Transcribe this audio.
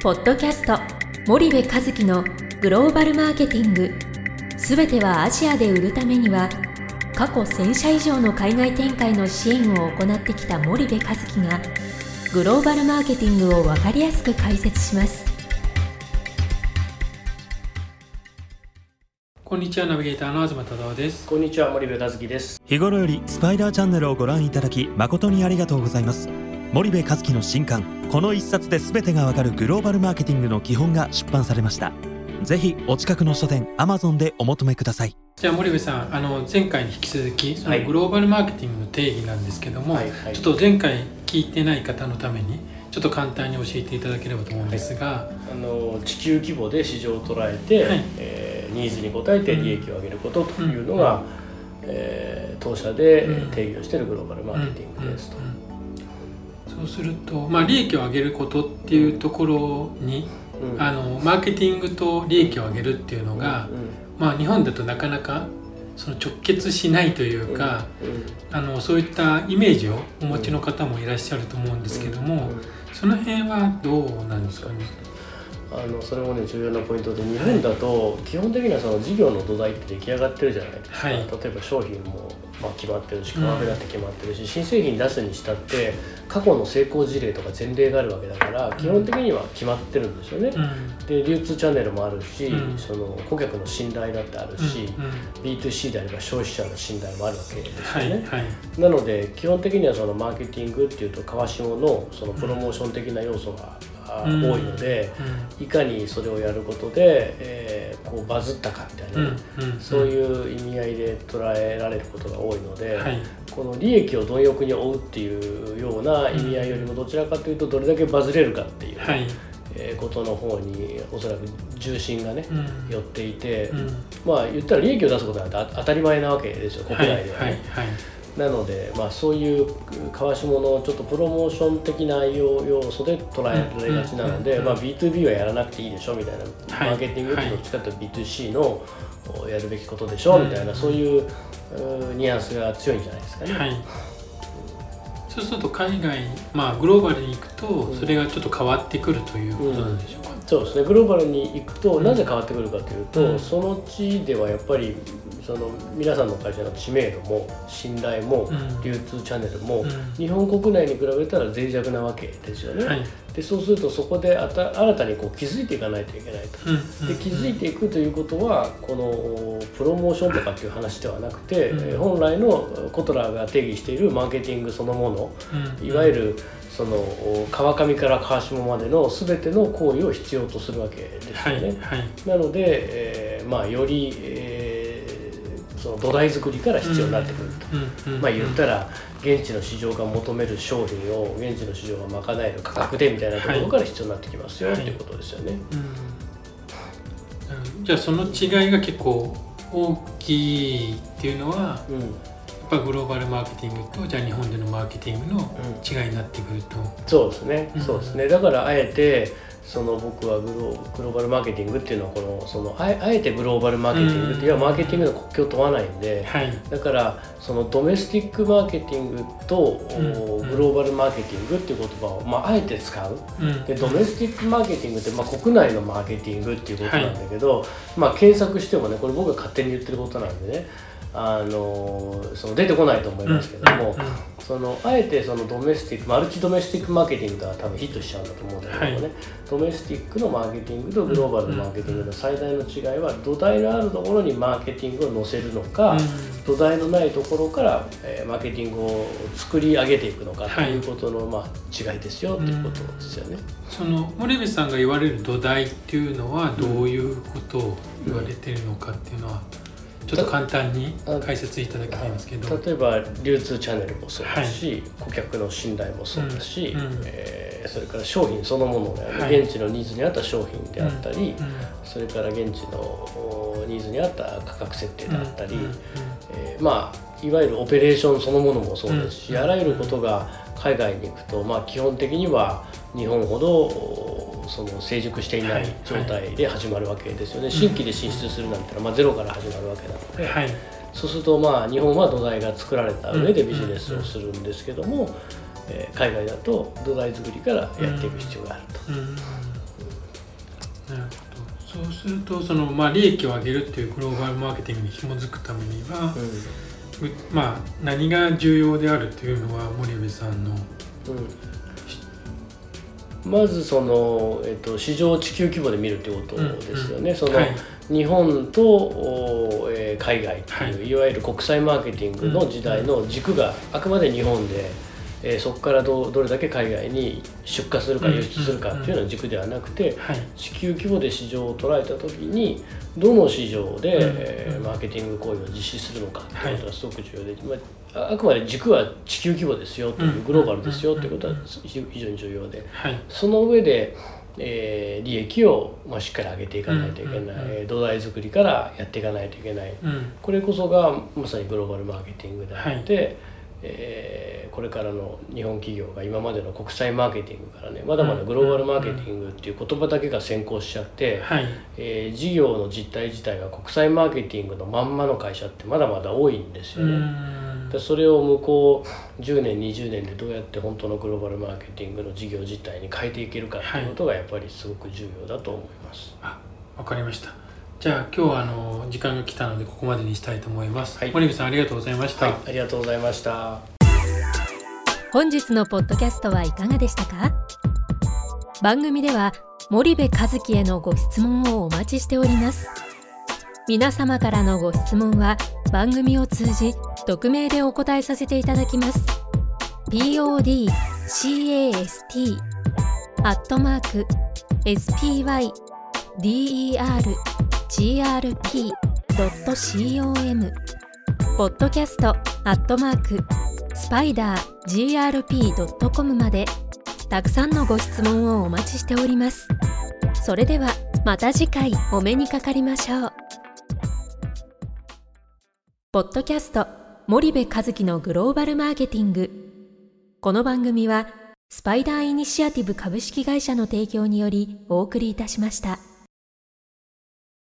ポッドキャスト森部和樹のグローバルマーケティング。すべてはアジアで売るためには過去1000社以上の海外展開の支援を行ってきた森部和樹がグローバルマーケティングを分かりやすく解説します。こんにちはナビゲーターの東忠夫です。こんにちは森部和樹です。日頃よりスパイダーチャンネルをご覧いただき誠にありがとうございます森部和樹の新刊この一冊で全てがわかるグローバルマーケティングの基本が出版されました。ぜひお近くの書店 Amazon でお求めください。じゃあ森部さんあの前回に引き続きそのグローバルマーケティングの定義なんですけども、はい。はい、ちょっと前回聞いてない方のためにちょっと簡単に教えていただければと思うんですが、はい、あの地球規模で市場を捉えて、はい、えー、ニーズに応えて利益を上げることというのが、うん、えー、当社で定義をしているグローバルマーケティングですと。そうすると、まあ、利益を上げることっていうところに、うん、あのマーケティングと利益を上げるっていうのが、うん、まあ、日本だとなかなかその直結しないというか、あのそういったイメージをお持ちの方もいらっしゃると思うんですけども、その辺はどうなんですかね？あのそれもね重要なポイントで日本だと基本的にはその事業の土台って出来上がってるじゃないですか、はい、例えば商品もまあ決まってるし川辺だって決まってるし、うん、新製品出すにしたって過去の成功事例とか前例があるわけだから基本的には決まってるんですよね、うん、で流通チャンネルもあるし、うん、その顧客の信頼だってあるし、うん、B2C であれば消費者の信頼もあるわけですよね、はい。はい、なので基本的にはそのマーケティングっていうと川下のそのプロモーション的な要素が多いので、いかにそれをやることで、えー、こうバズったかみたいな、そういう意味合いで捉えられることが多いので、はい、この利益を貪欲に追うっていうような意味合いよりもどちらかというとどれだけバズれるかっていう。はい。えことの方におそらく重心がね、うん、寄っていて、うん、まあ言ったら利益を出すことは当たり前なわけですよ国内ではね。はい。はい。はいなので、まあ、そういう川下のちょっとプロモーション的な要素で捉えられがちなので、まあ、B2B はやらなくていいでしょみたいな、マーケティングってどっちかというと B2C のやるべきことでしょみたいな、そういうニュアンスが強いんじゃないですかね。はい。そうすると海外、まあ、グローバルに行くとそれがちょっと変わってくるということなんでしょうか、うん、そうですね。グローバルに行くとなぜ変わってくるかというと、うん、その地ではやっぱりその皆さんの会社の知名度も信頼も流通チャンネルも、日本国内に比べたら脆弱なわけですよね。はい、でそうするとそこで新たにこう気づいていかないといけないと。で気づいていくということはこのプロモーションとかっていう話ではなくて、本来のコトラが定義しているマーケティングそのもの、いわゆるその川上から川下までの全ての行為を必要とするわけですよね。はいはい、なので、えー、まあより、えーその土台作りから必要になってくると、まあ言ったら現地の市場が求める商品を現地の市場が賄える価格でみたいなところから必要になってきますよ、はい、っていうことですよね、じゃあその違いが結構大きいっていうのは、うん、やっぱグローバルマーケティングとじゃあ日本でのマーケティングの違いになってくると、うん、そうですね、そうですね。だからあえてその僕はグログローバルマーケティングっていうのはこのそのあえてグローバルマーケティングっていうのはマーケティングの国境を問わないんで、はい、だからそのドメスティックマーケティングと、グローバルマーケティングっていう言葉を、まあ、あえて使う、うん、でドメスティックマーケティングって、まあ、国内のマーケティングっていうことなんだけど、はい、まあ、検索してもねこれ僕が勝手に言ってることなんでねあのその出てこないと思いますけども、うんうん、そのあえてそのドメスティックマルチドメスティックマーケティングが多分ヒットしちゃうんだと思うんだけどもね、はい、ドメスティックのマーケティングとグローバルのマーケティングの最大の違いは土台のあるところにマーケティングを載せるのか、うん、土台のないところから、えー、マーケティングを作り上げていくのかということの、まあ、違いですよということですよね。その森部さんが言われる土台っていうのはどういうことを言われてるのかっていうのは、ちょっと簡単に解説いただきたいんですけど。例えば流通チャンネルもそうだし、はい、顧客の信頼もそうだし、うん、えー、それから商品そのものね、はい、現地のニーズに合った商品であったり、うん、それから現地のニーズに合った価格設定であったり、えー、まあいわゆるオペレーションそのものもそうですし、あらゆることが海外に行くと、まあ、基本的には日本ほどその成熟していない状態で始まるわけですよね、はい、新規で進出するなんてのは、まあ、ゼロから始まるわけなので、はい、そうするとまあ日本は土台が作られた上でビジネスをするんですけども、えー、海外だと土台作りからやっていく必要があると。なるほど。そうするとその、まあ、利益を上げるっていうグローバルマーケティングに紐づくためには、うん、まあ、何が重要であるというのは森部さんの、うん、まずその、えっと、市場地球規模で見るってことですよね。うんうん、その、はい。日本と、えー、海外という、はい、いわゆる国際マーケティングの時代の軸があくまで日本で、えー、そこからどどれだけ海外に出荷するか輸出するかっていうような軸ではなくて、地球規模で市場を捉えた時にどの市場で、えー、マーケティング行為を実施するのかっていうことがすごく重要で、まあ、あくまで軸は地球規模ですよというグローバルですよということは非常に重要で、その上でえー、利益を、まあ、しっかり上げていかないといけない、土台作りからやっていかないといけない、うん、これこそがまさにグローバルマーケティングであって、はいえー、これからの日本企業が今までの国際マーケティングからねまだまだグローバルマーケティングっていう言葉だけが先行しちゃって、はい、えー、事業の実態自体が国際マーケティングのまんまの会社ってまだまだ多いんですよね。でそれを向こう10年20年でどうやって本当のグローバルマーケティングの事業実態に変えていけるかっていうことがやっぱりすごく重要だと思います。はい、あわかりましたじゃあ今日はあの時間が来たのでここまでにしたいと思います。はい、森口さんありがとうございました、はい、ありがとうございました。本日のポッドキャストはいかがでしたか？番組では森部和樹へのご質問をお待ちしております。皆様からのご質問は番組を通じ匿名でお答えさせていただきます。podcast アットマーク spyder grp.com ポッドキャストアットマークスパイダー grp.com までたくさんのご質問をお待ちしております。それではまた次回お目にかかりましょう。ポッドキャスト森部和樹のグローバルマーケティング。この番組はスパイダーイニシアティブ株式会社の提供によりお送りいたしました。